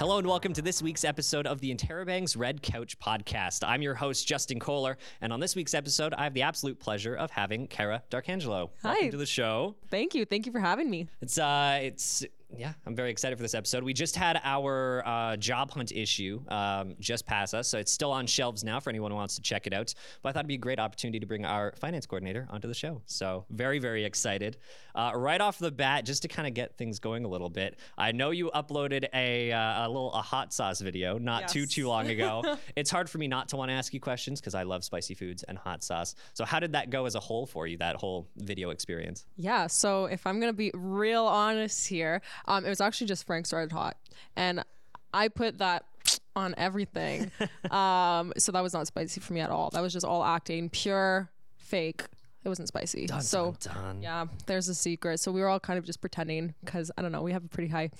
Hello and welcome to this week's episode of the Interrobangs Red Couch Podcast. I'm your host, Justin Koehler, and on this week's episode, I have the absolute pleasure of having Kara D'Arcangelo. Hi. Welcome to the show. Thank you. Thank you for having me. It's uh, it's yeah, I'm very excited for this episode. We just had our uh, job hunt issue um, just pass us, so it's still on shelves now for anyone who wants to check it out. But I thought it'd be a great opportunity to bring our finance coordinator onto the show. So very, very excited. Uh, right off the bat, just to kind of get things going a little bit, I know you uploaded a, uh, a little a hot sauce video not too too long ago. it's hard for me not to want to ask you questions because I love spicy foods and hot sauce. So how did that go as a whole for you? That whole video experience? Yeah. So if I'm gonna be real honest here, um, it was actually just Frank's Red Hot, and I put that on everything. um, so that was not spicy for me at all. That was just all acting, pure fake. It wasn't spicy. so dun, dun. yeah, there's a secret. So we were all kind of just pretending because I don't know. We have a pretty high.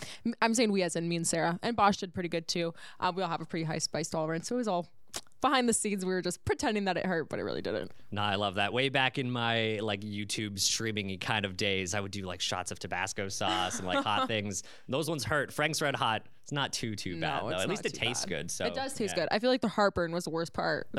I'm saying we as in me and Sarah and Basha did pretty good too. Uh, we all have a pretty high spice tolerance. So it was all behind the scenes. We were just pretending that it hurt, but it really didn't. No, I love that. Way back in my like YouTube streaming kind of days, I would do like shots of Tabasco sauce and like hot things. Those ones hurt. Frank's Red Hot, it's not too too bad No, though. At least it tastes bad. good. So it does taste yeah. good. I feel like the heartburn was the worst part.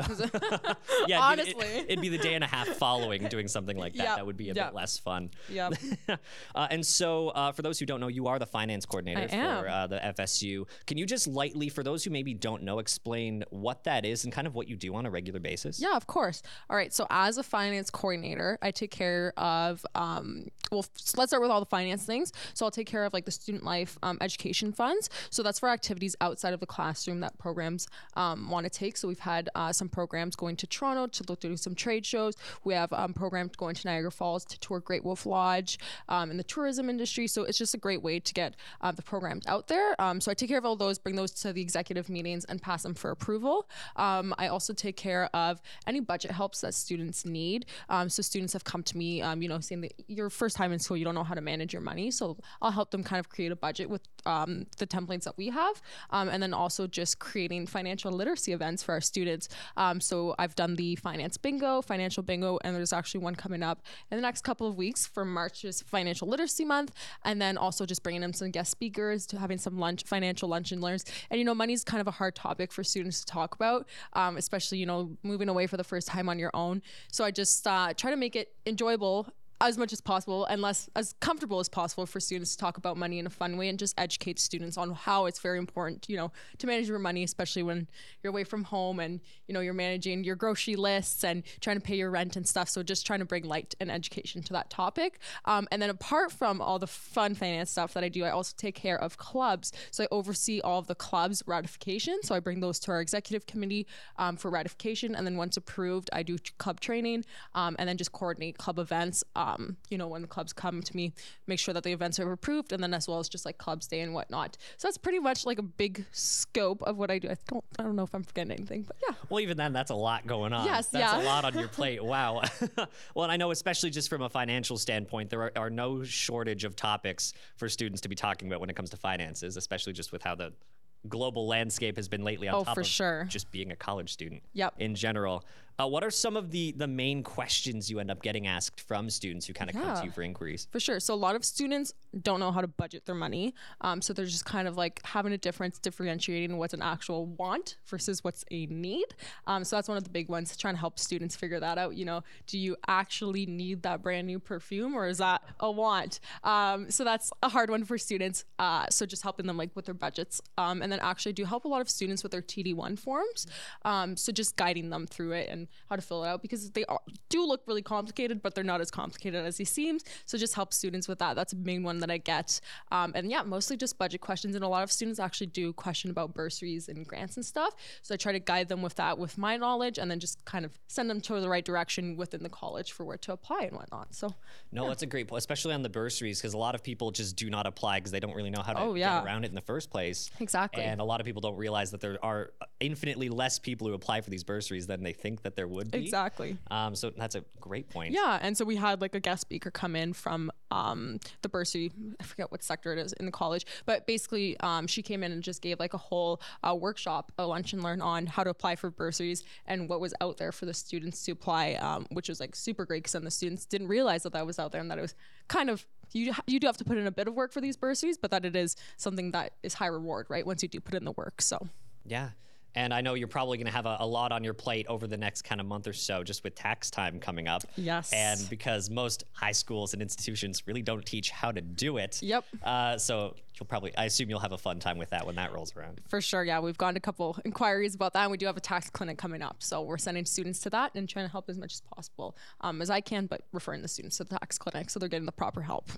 Yeah, Honestly. it'd be, it'd be the day and a half following doing something like that. Yep, That would be a yep. bit less fun. Yeah. uh, and so, uh, for those who don't know, you are the finance coordinator for uh, the FSU. Can you just lightly, for those who maybe don't know, explain what that is and kind of what you do on a regular basis? Yeah, of course. All right. So as a finance coordinator, I take care of um, well, let's start with all the finance things. So I'll take care of like the student life um, education funds. So that's for activities outside of the classroom that programs um, want to take. So we've had uh, some programs going to Toronto to look through some trade shows. We have um, programs going to Niagara Falls to tour Great Wolf Lodge um, in the tourism industry. So it's just a great way to get uh, the programs out there. Um, so I take care of all those, bring those to the executive meetings, and pass them for approval. Um, I also take care of any budget helps that students need. Um, so students have come to me, you know, saying that your first time in school, you don't know how to manage your money. So I'll help them kind of create a budget with the templates that we have, um, and then also just creating financial literacy events for our students. Um, so I've done the finance bingo, financial bingo, and there's actually one coming up in the next couple of weeks for March's Financial Literacy Month, and then also just bringing in some guest speakers to having some lunch, financial lunch and learns. And you know, money's kind of a hard topic for students to talk about, um, especially you know moving away for the first time on your own. So I just uh, try to make it enjoyable as much as possible and less as comfortable as possible for students to talk about money in a fun way and just educate students on how it's very important, you know, to manage your money, especially when you're away from home and you know you're managing your grocery lists and trying to pay your rent and stuff. So just trying to bring light and education to that topic. Um, and then apart from all the fun finance stuff that I do, I also take care of clubs. So I oversee all of the clubs ratification. So I bring those to our executive committee um, for ratification, and then once approved, I do club training um, and then just coordinate club events. Um, you know, when clubs come to me, make sure that the events are approved, and then as well as just like clubs day and whatnot. So that's pretty much like a big scope of what I do. I don't, I don't know if I'm forgetting anything, but yeah. Well, even then, that's a lot going on. Yes, that's yeah. a lot on your plate. Wow. well, and I know, especially just from a financial standpoint, there are, are no shortage of topics for students to be talking about when it comes to finances, especially just with how the global landscape has been lately on Oh, top for of sure. just being a college student. Yep. In general, uh, what are some of the the main questions you end up getting asked from students who kind of come to you for inquiries? For sure. So a lot of students don't know how to budget their money. Um, so they're just kind of like having a difference, differentiating what's an actual want versus what's a need. Um, so that's one of the big ones, trying to help students figure that out. You know, do you actually need that brand new perfume or is that a want? Um, so that's a hard one for students. Uh, so just helping them like with their budgets. Um, and then actually do help a lot of students with their TD1 forms. Um, so just guiding them through it and how to fill it out because they are, do look really complicated, but they're not as complicated as they seem. So just help students with that. That's a main one that I get. Um, and yeah, mostly just budget questions. And a lot of students actually do question about bursaries and grants and stuff. So I try to guide them with that with my knowledge and then just kind of send them to the right direction within the college for where to apply and whatnot. So No, that's a great point, especially on the bursaries, because a lot of people just do not apply because they don't really know how to Oh, yeah. get around it in the first place. Exactly. And a lot of people don't realize that there are infinitely less people who apply for these bursaries than they think that that there would be. Exactly. Um, so that's a great point. Yeah, and so we had like a guest speaker come in from um, the bursary. I forget what sector it is in the college, but basically, um, she came in and just gave like a whole uh, workshop, a lunch and learn on how to apply for bursaries and what was out there for the students to apply, um, which was like super great because then the students didn't realize that that was out there and that it was kind of you you do have to put in a bit of work for these bursaries, but that it is something that is high reward, right? Once you do put in the work, so. Yeah. And I know you're probably going to have a, a, lot on your plate over the next kind of month or so, just with tax time coming up. Yes. And because most high schools and institutions really don't teach how to do it. Yep. Uh, so you'll probably, I assume you'll have a fun time with that when that rolls around. For sure. Yeah. We've gotten a couple inquiries about that. And we do have a tax clinic coming up. So we're sending students to that and trying to help as much as possible um, as I can, but referring the students to the tax clinic so they're getting the proper help.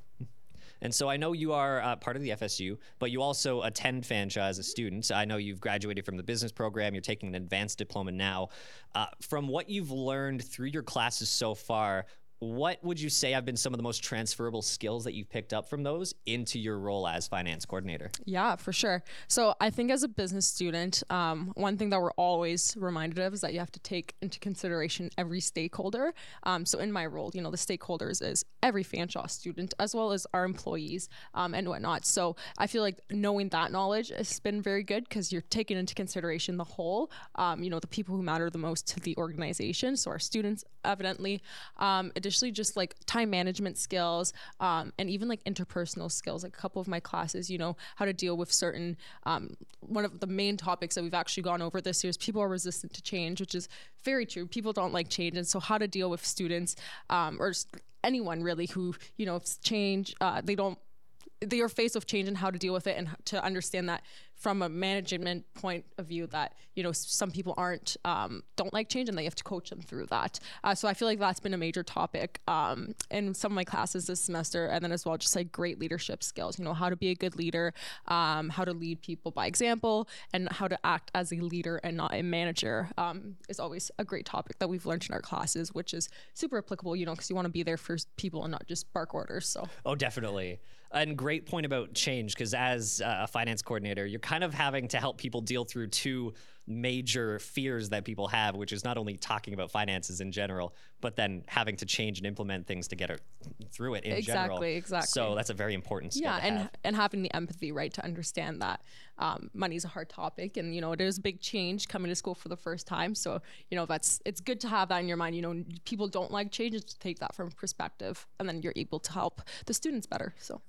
And so I know you are uh, part of the FSU, but you also attend Fanshawe as a student. I know you've graduated from the business program. You're taking an advanced diploma now. Uh, from what you've learned through your classes so far, what would you say have been some of the most transferable skills that you've picked up from those into your role as finance coordinator? Yeah, for sure. So I think as a business student, um, one thing that we're always reminded of is that you have to take into consideration every stakeholder. Um, so in my role, you know, the stakeholders is every Fanshawe student as well as our employees um, and whatnot. So I feel like knowing that knowledge has been very good because you're taking into consideration the whole, um, you know, the people who matter the most to the organization. So our students, evidently. Um, additionally, just like time management skills um, and even like interpersonal skills. Like a couple of my classes, you know, how to deal with certain. Um, one of the main topics that we've actually gone over this year is people are resistant to change, which is very true. People don't like change, and so how to deal with students um, or anyone really who you know change uh, they don't they are faced with change and how to deal with it and to understand that from a management point of view that you know some people aren't um, don't like change and they have to coach them through that. Uh, so i feel like that's been a major topic um, in some of my classes this semester and then as well just like great leadership skills you know how to be a good leader um, how to lead people by example and how to act as a leader and not a manager um, is always a great topic that we've learned in our classes which is super applicable you know because you want to be there for people and not just bark orders so. Oh definitely and great point about change because as a finance coordinator you're kind of having to help people deal through two major fears that people have which is not only talking about finances in general but then having to change and implement things to get it through it in exactly, general. Exactly so that's a very important skill yeah and have. and having the empathy right to understand that um, money is a hard topic and you know it is a big change coming to school for the first time. So you know that's it's good to have that in your mind. You know people don't like change to take that from perspective and then you're able to help the students better so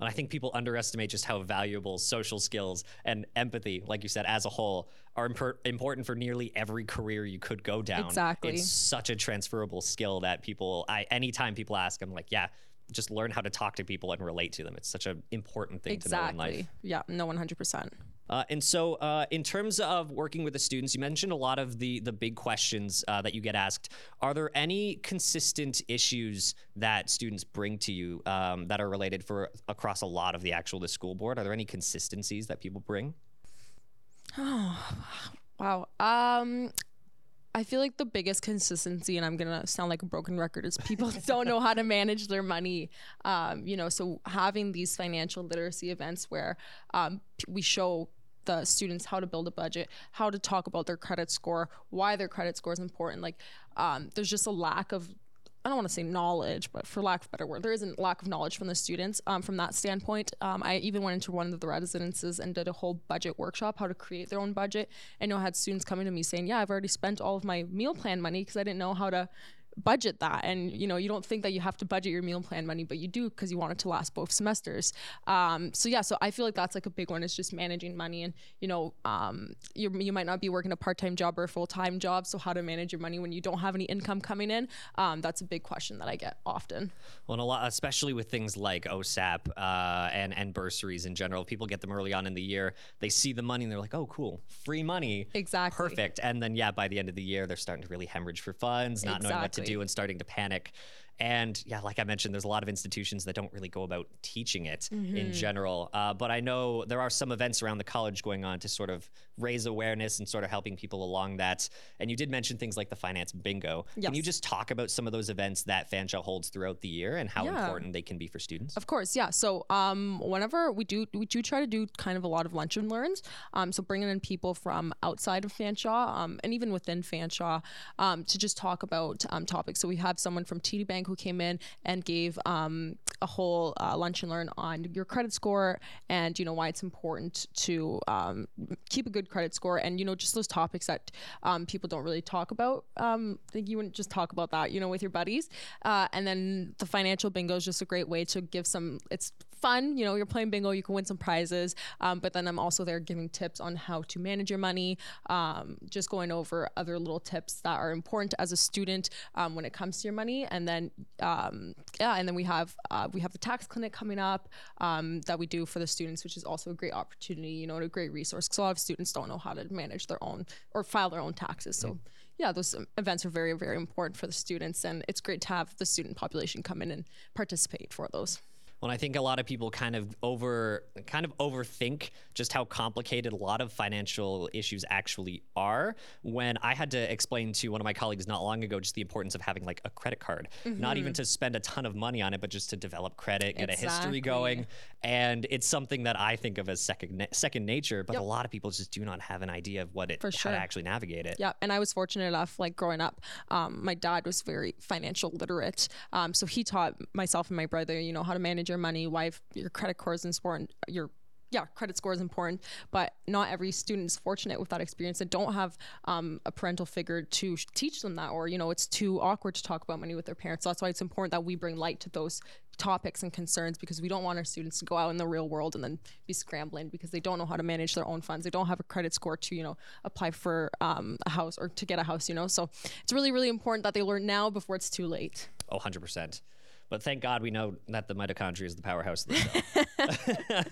and I think people underestimate just how valuable social skills and empathy, like you said, as a whole, are imp- important for nearly every career you could go down. Exactly. It's such a transferable skill that people, I anytime people ask, I'm like, yeah, just learn how to talk to people and relate to them. It's such an important thing exactly. to know in life. Yeah, no, 100%. Uh, and so, uh, in terms of working with the students, you mentioned a lot of the the big questions uh, that you get asked. Are there any consistent issues that students bring to you um, that are related for across a lot of the actual the school board? Are there any consistencies that people bring? Oh, wow. Um, I feel like the biggest consistency, and I'm gonna sound like a broken record, is people don't know how to manage their money. Um, you know, so having these financial literacy events where um, we show the students how to build a budget, how to talk about their credit score, why their credit score is important. Like, um, there's just a lack of I don't want to say knowledge, but for lack of a better word, there isn't lack of knowledge from the students um, from that standpoint. Um, I even went into one of the residences and did a whole budget workshop, how to create their own budget. And I had students coming to me saying, "Yeah, I've already spent all of my meal plan money because I didn't know how to budget that. And you know you don't think that you have to budget your meal plan money but you do because you want it to last both semesters. Um, so yeah so i feel like that's like a big one. Is just managing money and you know um, you, you might not be working a part-time job or a full-time job. So how to manage your money when you don't have any income coming in um, that's a big question that i get often. Well and a lot especially with things like OSAP uh, and and bursaries in general people get them early on in the year. They see the money and they're like oh cool. Free money. Exactly. Perfect. And then yeah by the end of the year they're starting to really hemorrhage for funds not exactly. knowing what to do and starting to panic. And yeah, like I mentioned, there's a lot of institutions that don't really go about teaching it Mm-hmm. in general. Uh, but I know there are some events around the college going on to sort of raise awareness and sort of helping people along that. And you did mention things like the finance bingo. Can you just talk about some of those events that Fanshawe holds throughout the year and how Yeah. important they can be for students? Of course, yeah. So, um, whenever we do, we do try to do kind of a lot of lunch and learns. Um, so bringing in people from outside of Fanshawe, um, and even within Fanshawe, um, to just talk about um, topics. So we have someone from TD Bank who came in and gave um, a whole uh, lunch and learn on your credit score and you know why it's important to um, keep a good credit score and you know just those topics that um, people don't really talk about. Um, I think you wouldn't just talk about that, you know, with your buddies. Uh, and then the financial bingo is just a great way to give some. It's fun, you know. You're playing bingo, you can win some prizes. Um, but then I'm also there giving tips on how to manage your money. Um, just going over other little tips that are important as a student um, when it comes to your money. And then um, yeah, and then we have uh, we have the tax clinic coming up um, that we do for the students, which is also a great opportunity, you know, and a great resource because a lot of students don't know how to manage their own or file their own taxes. So yeah, those um, events are very, very important for the students, and it's great to have the student population come in and participate for those. Well, I think a lot of people kind of over kind of overthink just how complicated a lot of financial issues actually are. When I had to explain to one of my colleagues not long ago just the importance of having like a credit card, not even to spend a ton of money on it, but just to develop credit, get a history going, and it's something that I think of as second second nature. But a lot of people just do not have an idea of what it For how sure. to actually navigate it. Yeah, and I was fortunate enough, like growing up, um, my dad was very financial literate. Um, so he taught myself and my brother, you know, how to manage your money, why your credit score is important, your yeah, credit score is important, but not every student is fortunate with that experience and don't have um, a parental figure to teach them that, or you know, it's too awkward to talk about money with their parents. So that's why it's important that we bring light to those topics and concerns because we don't want our students to go out in the real world and then be scrambling because they don't know how to manage their own funds. They don't have a credit score to, you know, apply for um, a house or to get a house, you know. So it's really, really important that they learn now before it's too late. Oh, 100%. But thank God we know that the mitochondria is the powerhouse of the cell.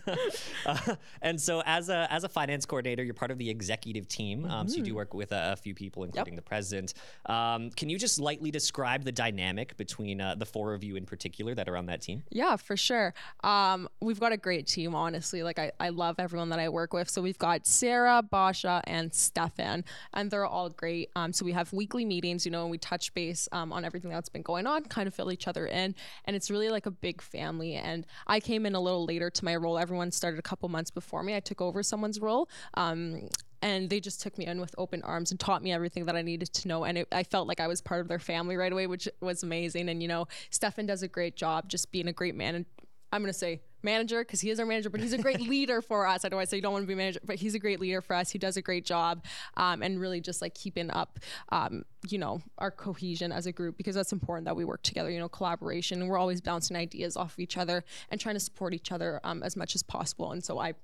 Uh, and so, as a as a finance coordinator, you're part of the executive team. Um, so you do work with a, a few people, including the president. Um, can you just lightly describe the dynamic between uh, the four of you in particular that are on that team? Yeah, for sure. Um, we've got a great team, honestly. Like, I, I love everyone that I work with. So, we've got Sarah, Basha, and Stefan, and they're all great. Um, so, we have weekly meetings, you know, and we touch base um, on everything that's been going on, kind of fill each other in. And it's really like a big family. And I came in a little later to my role. Everyone started a couple months before me. I took over someone's role. Um, and they just took me in with open arms and taught me everything that I needed to know. And it, I felt like I was part of their family right away, which was amazing. And, you know, Stefan does a great job just being a great man. And I'm going to say manager because he is our manager, but he's a great leader for us. I know I say you don't want to be manager, but he's a great leader for us. He does a great job um, and really just like keeping up, um, you know, our cohesion as a group because that's important that we work together, you know, collaboration. And we're always bouncing ideas off of each other and trying to support each other um, as much as possible. And so I,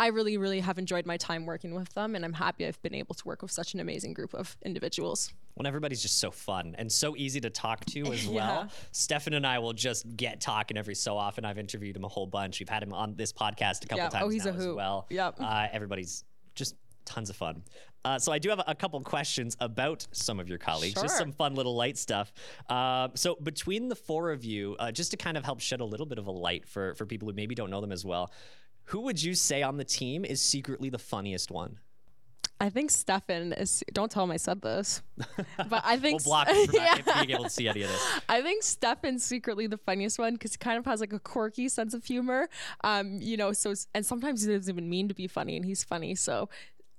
I really, really have enjoyed my time working with them, and I'm happy I've been able to work with such an amazing group of individuals. When everybody's just so fun and so easy to talk to as Yeah. well. Stefan and I will just get talking every so often. I've interviewed him a whole bunch. We've had him on this podcast a couple Yeah. times Oh, he's a as well. Yep. Uh, everybody's just tons of fun. Uh, so I do have a, a couple questions about some of your colleagues, just some fun little light stuff. Uh, so between the four of you, uh, just to kind of help shed a little bit of a light for for people who maybe don't know them as well, who would you say on the team is secretly the funniest one? I think Stefan is. Don't tell him I said this, but I think We'll block you from not being able to see any of this. I think Stefan's secretly the funniest one because he kind of has like a quirky sense of humor. Um, you know, so and sometimes he doesn't even mean to be funny, and he's funny. So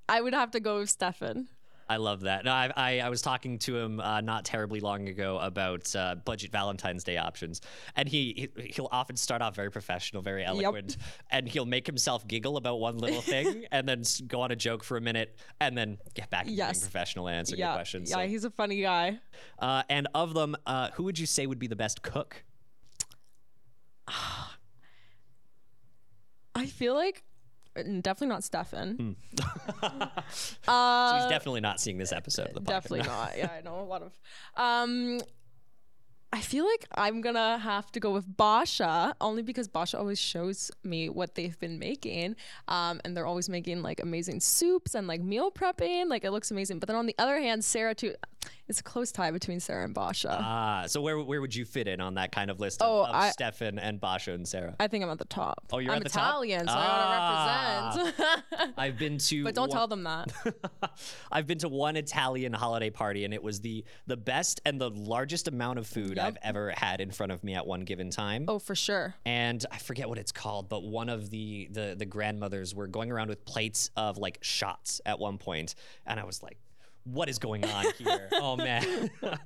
I would have to go with Stefan. I love that. No, I, I, I was talking to him uh, not terribly long ago about uh, budget Valentine's Day options, and he, he he'll often start off very professional, very eloquent, and he'll make himself giggle about one little thing, and then go on a joke for a minute, and then get back to Yes. being professional and answering your Yeah, questions. yeah, he's a funny guy. uh, and of them, uh, who would you say would be the best cook? I feel like definitely not Stefan. so he's definitely not seeing this episode of the podcast. Uh, Definitely not. Yeah, I know a lot of. Um, I feel like I'm gonna have to go with Basha only because Basha always shows me what they've been making, um, and they're always making like amazing soups and like meal prepping. Like it looks amazing. But then on the other hand, Sarah too. It's a close tie between Sarah and Basha. Ah, so where where would you fit in on that kind of list Oh, of, of I- Stefan and Basha and Sarah? I think I'm at the top. Oh, you're I'm at the top? Italian, so Ah. I gotta represent. I've been to but don't one- tell them that. I've been to one Italian holiday party and it was the the best and the largest amount of food Yep. I've ever had in front of me at one given time. Oh, for sure. and I forget what it's called, but one of the, the the grandmothers were going around with plates of like shots at one point, and I was like, "What is going on here? oh man!"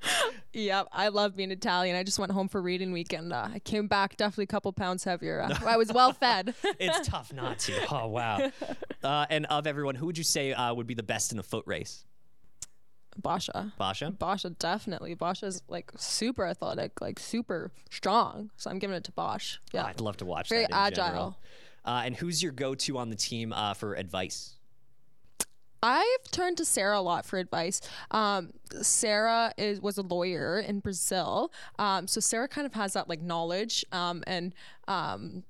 Yep, I love being Italian. I just went home for reading weekend. Uh, I came back definitely a couple pounds heavier. Uh, I was well fed. it's tough not to. Oh wow! Uh, and of everyone, who would you say uh, would be the best in a foot race? Basha. Basha. Basha definitely. Basha's like super athletic, like super strong. So I'm giving it to Basha. Yeah. I'd love to watch Very that. in agile. Uh, and who's your go-to on the team uh, for advice? I've turned to Sarah a lot for advice. Um, Sarah is was a lawyer in Brazil, um, so Sarah kind of has that like knowledge um, and. Um,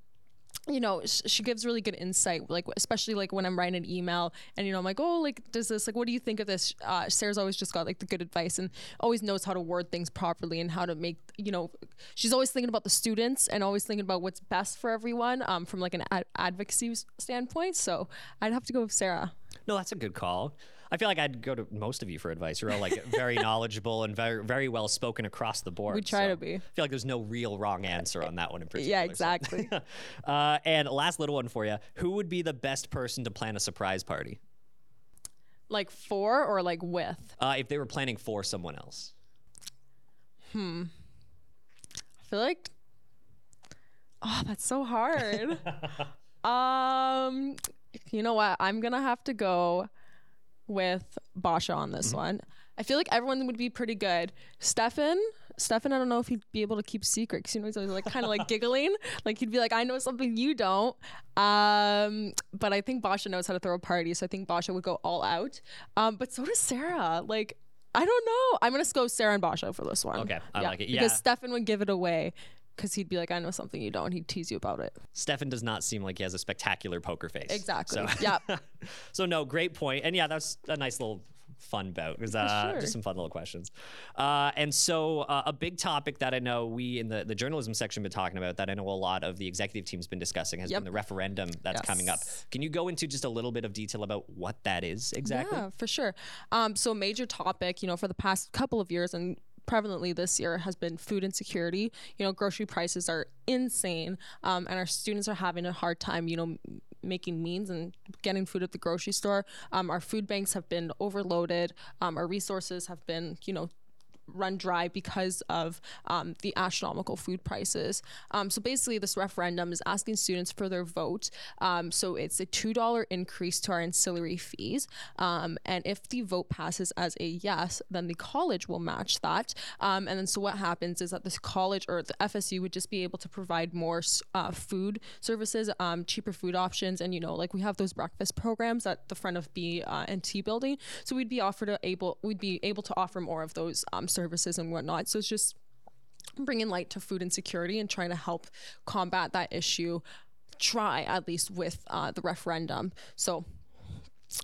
you know, sh- she gives really good insight, like especially like when I'm writing an email and you know I'm like, oh, like does this like what do you think of this? Uh, Sarah's always just got like the good advice and always knows how to word things properly and how to make you know, she's always thinking about the students and always thinking about what's best for everyone um, from like an ad- advocacy standpoint. So I'd have to go with Sarah. No, that's a good call. I feel like I'd go to most of you for advice. You're all like very knowledgeable and very very well spoken across the board. We try so to be. I feel like there's no real wrong answer on that one in particular. Yeah, so- exactly. uh, and last little one for you: Who would be the best person to plan a surprise party like for or like with? uh, if they were planning for someone else? Hmm. I feel like oh, that's so hard. um, you know what? I'm gonna have to go with Basha on this one. I feel like everyone would be pretty good. Stefan, Stefan, I don't know if he'd be able to keep secrets. You know, he's always like kind of like giggling, like he'd be like, "I know something you don't." Um, but I think Basha knows how to throw a party, so I think Basha would go all out. Um, but so does Sarah. Like. I don't know. I'm gonna go Sarah and Basha for this one. Okay, I like it. Yeah, because Stefan would give it away because he'd be like, I know something you don't. And he'd tease you about it. Stefan does not seem like he has a spectacular poker face. Exactly. So, Yep. so no, great point. And yeah, that's a nice little fun bout. It was uh, sure. just some fun little questions. Uh, and so uh, a big topic that I know we in the, the journalism section been talking about that I know a lot of the executive team's been discussing has Yep. been the referendum that's coming up. Can you go into just a little bit of detail about what that is exactly? Yeah, for sure. Um, so a major topic, you know, for the past couple of years and prevalently this year has been food insecurity. You know, grocery prices are insane, um, and our students are having a hard time, you know, making means and getting food at the grocery store. Um, our food banks have been overloaded. Um, our resources have been, you know, run dry because of um, the astronomical food prices. Um, so basically, this referendum is asking students for their vote. Um, so it's a $2 increase to our ancillary fees. Um, and if the vote passes as a yes, then the college will match that. Um, and then so what happens is that this college or the FSU would just be able to provide more uh, food services, um, cheaper food options. And, you know, like we have those breakfast programs at the front of B uh, and T building. So we'd be offered able, we'd be able to offer more of those services and whatnot. So it's just bringing light to food insecurity and trying to help combat that issue. Try at least with uh, the referendum. So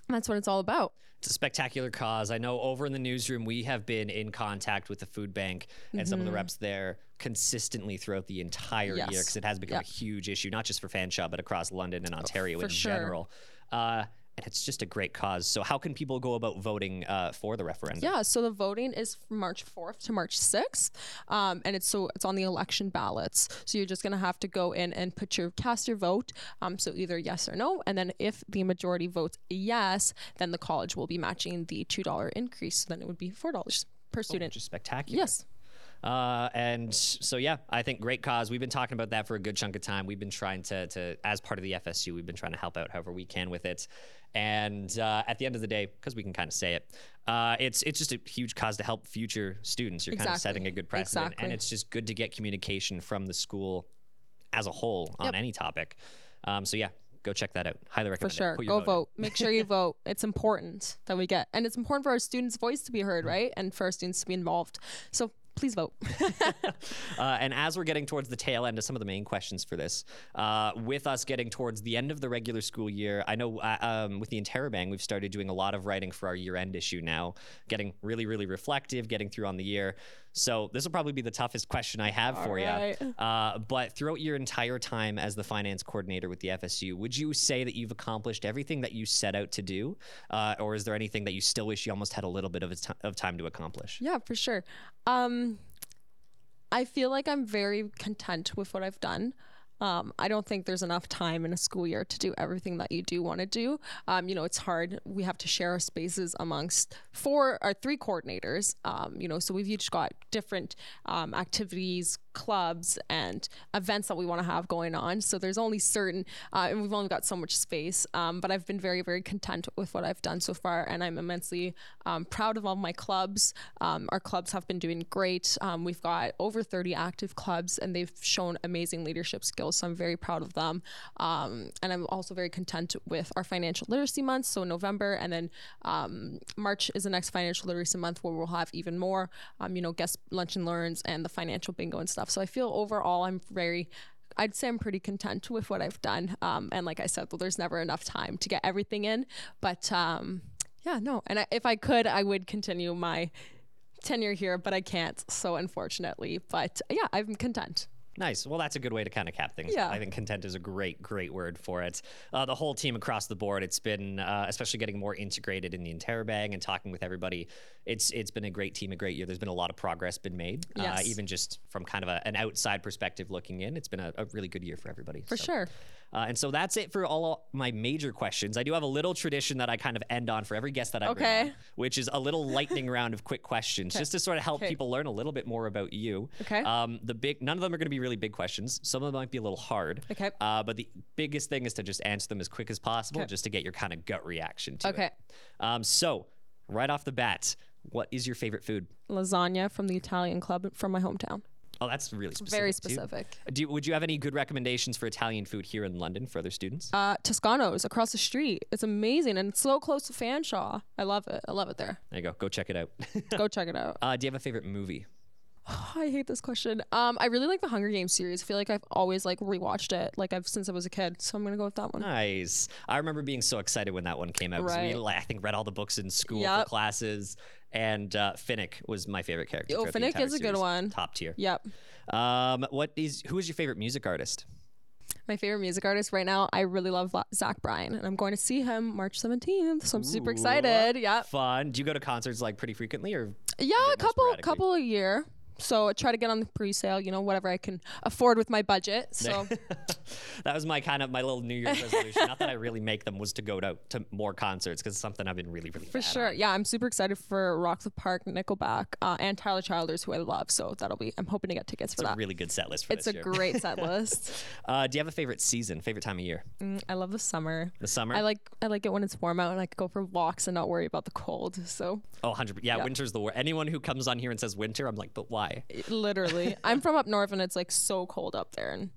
that's what it's all about. It's a spectacular cause. I know over in the newsroom, we have been in contact with the food bank and some of the reps there consistently throughout the entire year Mm-hmm. Because it has become Yeah. a huge issue, not just for Fanshawe, but across London and Ontario for in sure. general. Uh, and it's just a great cause. So, how can people go about voting uh, for the referendum? Yeah, so the voting is from March 4th to March 6th. Um, and it's so it's on the election ballots. So you're just gonna have to go in and put your cast your vote. Um, so either yes or no. And then if the majority votes yes, then the college will be matching the two dollar increase. So then it would be four dollars per student. Which is spectacular. yes. Uh, and so, yeah, I think great cause. We've been talking about that for a good chunk of time. We've been trying to, to as part of the FSU, we've been trying to help out however we can with it. And uh, at the end of the day, because we can kind of say it, uh, it's it's just a huge cause to help future students. You're kind of setting a good precedent, and it's just good to get communication from the school as a whole on Yep. any topic. Um, so yeah, go check that out. Highly For recommend. it. sure. Go vote vote. Make sure you vote. It's important that we get. And it's important for our students' voice to be heard, right? And for our students to be involved. So please vote. Uh, and as we're getting towards the tail end of some of the main questions for this, uh, with us getting towards the end of the regular school year, I know uh, um, with the Interrobang, we've started doing a lot of writing for our year end issue now, getting really, really reflective, getting through on the year. So this will probably be the toughest question I have for right. you. Uh, but throughout your entire time as the finance coordinator with the FSU, would you say that you've accomplished everything that you set out to do, uh, or is there anything that you still wish you almost had a little bit of, a of time to accomplish? Yeah, for sure. Um, I feel like I'm very content with what I've done. Um, I don't think there's enough time in a school year to do everything that you do want to do. Um, you know, it's hard. We have to share our spaces amongst four or three coordinators. Um, you know, so we've each got different um, activities, clubs, and events that we want to have going on. So there's only certain, uh, and we've only got so much space. Um, but I've been very, very content with what I've done so far, and I'm immensely um, proud of all my clubs. Um, our clubs have been doing great. Um, we've got over 30 active clubs, and they've shown amazing leadership skills. So I'm very proud of them. Um, and I'm also very content with our financial literacy months. So November, and then um, March is the next financial literacy month where we'll have even more, you know, guest lunch and learns and the financial bingo and stuff. So I feel overall I'm very I'd say I'm pretty content with what I've done. Um, and like I said, well, there's never enough time to get everything in. But um, yeah, no. And I, if I could, I would continue my tenure here, but I can't. So unfortunately, but yeah, I'm content. Nice. Well, that's a good way to kind of cap things. Yeah. I think content is a great, great word for it. Uh, the whole team across the board, it's been, uh, especially getting more integrated in the Interrobang and talking with everybody. It's it's been a great team, a great year. There's been a lot of progress been made. Uh, Yes. even just from kind of a, an outside perspective looking in, it's been a, a really good year for everybody. For sure. Uh, and so that's it for all my major questions. I do have a little tradition that I kind of end on for every guest that I bring Okay. on, which is a little lightning round of quick questions, just to sort of help Okay. people learn a little bit more about you. Okay. Um, the big, none of them are going to be really big questions. Some of them might be a little hard. Okay. Uh, but the biggest thing is to just answer them as quick as possible, Okay. just to get your kind of gut reaction to Okay. it. Um, so right off the bat, what is your favorite food? Lasagna from the Italian club from my hometown. Oh, that's really specific. Very specific. Do you, would you have any good recommendations for Italian food here in London for other students? Uh, Toscano's across the street. It's amazing and it's so close to Fanshawe. I love it. I love it there. there you go. Go check it out. Go check it out. uh, do you have a favorite movie? I hate this question. Um, I really like the Hunger Games series. I feel like I've always like rewatched it, like I've since I was a kid. So I'm gonna go with that one. Nice. I remember being so excited when that one came out. 'cause We, Right. like, I think, read all the books in school for Yep. classes, and uh, Finnick was my favorite character. Oh, throughout the Finnick entire is a good series. one. Top tier. Yep. Um, what is who is your favorite music artist? My favorite music artist right now, I really love La- Zach Bryan, and I'm going to see him March 17th. So I'm super excited. Yep. Fun. Do you go to concerts like pretty frequently, or Yeah, a couple, sporadically. couple a year. So I try to get on the pre-sale, you know, whatever I can afford with my budget. So that was my kind of my little New Year's resolution? Not that I really make them, was to go to to more concerts because it's something I've been really, really for sure, on. yeah, I'm super excited for Rock the Park, Nickelback, uh, and Tyler Childers, who I love. So that'll be. I'm hoping to get tickets for It's a that. really good set list for it's a year. great set list. Uh, do you have a favorite season, favorite time of year? Mm, I love the summer. The summer? I like I like it when it's warm out and I can go for walks and not worry about the cold. So oh, 100 Yeah, winter's the worst. Anyone who comes on here and says winter, I'm like, but why? Literally, I'm from up north and it's like so cold up there, and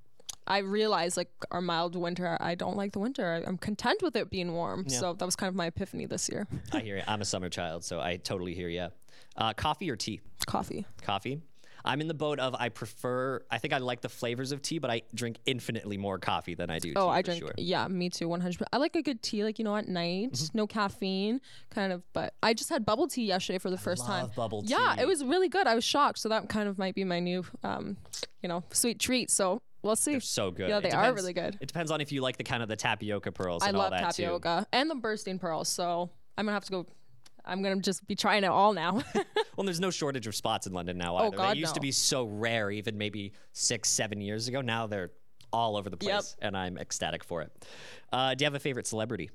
I realize like our mild winter. I don't like the winter. I, I'm content with it being warm. So that was kind of my epiphany this year. I hear you. I'm a summer child, so I totally hear you. Uh, coffee or tea? Coffee. Coffee. I'm in the boat of I prefer. I think I like the flavors of tea, but I drink infinitely more coffee than I do. Oh, tea, I drink. Sure. Yeah, me too. 100. I like a good tea, like you know, at night, Mm-hmm. no caffeine, kind of. But I just had bubble tea yesterday for the first time. bubble Yeah, it was really good. I was shocked. So that kind of might be my new, um, you know, sweet treat. So we'll see. So good. Yeah, they are really good. It depends on if you like the kind of the tapioca pearls. I and all love that too. tapioca and the bursting pearls. So I'm gonna have to go. I'm gonna just be trying it all now. Well, there's no shortage of spots in London now. Either. Oh, God, they used to be so rare, even maybe six, seven years ago. Now they're all over the place, Yep. and I'm ecstatic for it. Uh, do you have a favorite celebrity?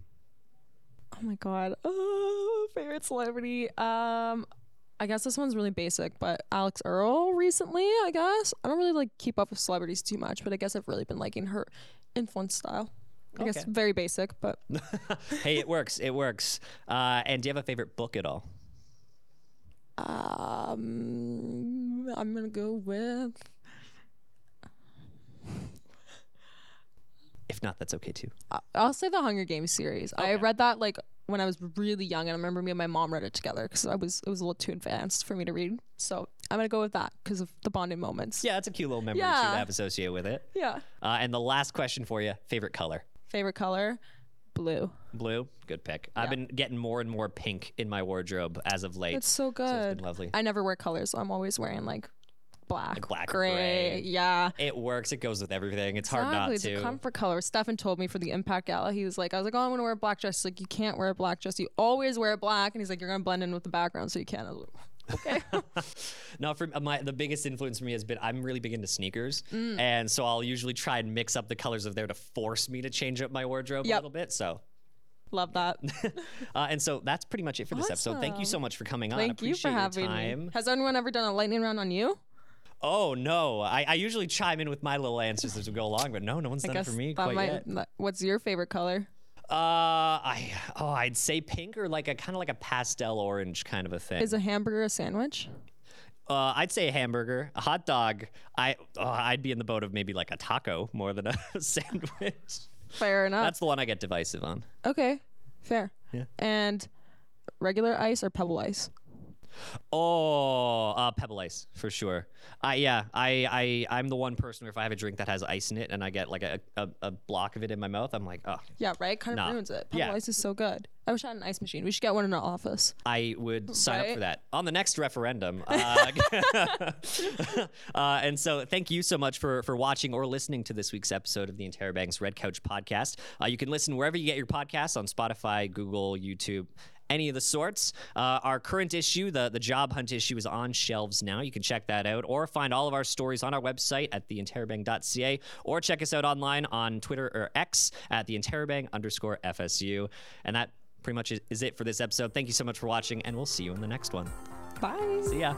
oh my god. Oh, favorite celebrity. Um, I guess this one's really basic, but Alix Earle recently. I guess I don't really like keep up with celebrities too much, but I guess I've really been liking her influence style. I guess very basic, but hey, it works. It works. Uh, and do you have a favorite book at all? um, I'm gonna go with. If not, that's okay too. I- I'll say the Hunger Games series. I read that like when I was really young, and I remember me and my mom read it together because I was it was a little too advanced for me to read. So I'm gonna go with that because of the bonding moments. Yeah, that's a cute little memory too Yeah. to have associated with it. Yeah. Uh, and the last question for you: favorite color? Favorite color, blue. Blue. Good pick. I've been getting more and more pink in my wardrobe as of late. It's so it's good. been lovely. I never wear colors, so I'm always wearing like black, Like black gray. gray. Yeah. it works. It goes with everything. It's hard Exactly, not it's a to. comfort color. Stefan told me for the Impact Gala, he was like, I was like, oh, I'm gonna wear a black dress. He's like, you can't wear a black dress. You always wear black. And he's like, you're gonna blend in with the background, so you can't. I was like, okay. No, for my the biggest influence for me has been I'm really big into sneakers, Mm. and so I'll usually try and mix up the colors of there to force me to change up my wardrobe a little bit. So, Love that. uh, and so that's pretty much it for this episode. Thank you so much for coming on. Thank you for having time. me. Has anyone ever done a lightning round on you? Oh no, I, I usually chime in with my little answers as we go along, but no, no one's I done it for me quite might- yet. What's your favorite color? Uh, I oh, I'd say pink or like a kind of like a pastel orange kind of a thing. Is a hamburger a sandwich? Uh, I'd say a hamburger, a hot dog. I oh, I'd be in the boat of maybe like a taco more than a sandwich. Fair enough. That's the one I get divisive on. okay. Fair. Yeah. And regular ice or pebble ice? Oh, uh, pebble ice for sure. I yeah, I I I'm the one person where if I have a drink that has ice in it and I get like a, a, a block of it in my mouth, I'm like, oh, Yeah, right? Kind of Nah. ruins it. Pebble Yeah. ice is so good. I wish I had an ice machine. We should get one in our office. I would sign up for that on the next referendum. Uh, uh, and so, thank you so much for for watching or listening to this week's episode of the Interrobangs Red Couch Podcast. Uh, you can listen wherever you get your podcasts on Spotify, Google, YouTube. Any of the sorts. Uh, our current issue, the, the job hunt issue, is on shelves now. You can check that out or find all of our stories on our website at theinterrobang.ca or check us out online on Twitter or X at theinterrobang underscore FSU. And that pretty much is, is it for this episode. Thank you so much for watching, and we'll see you in the next one. Bye. See ya.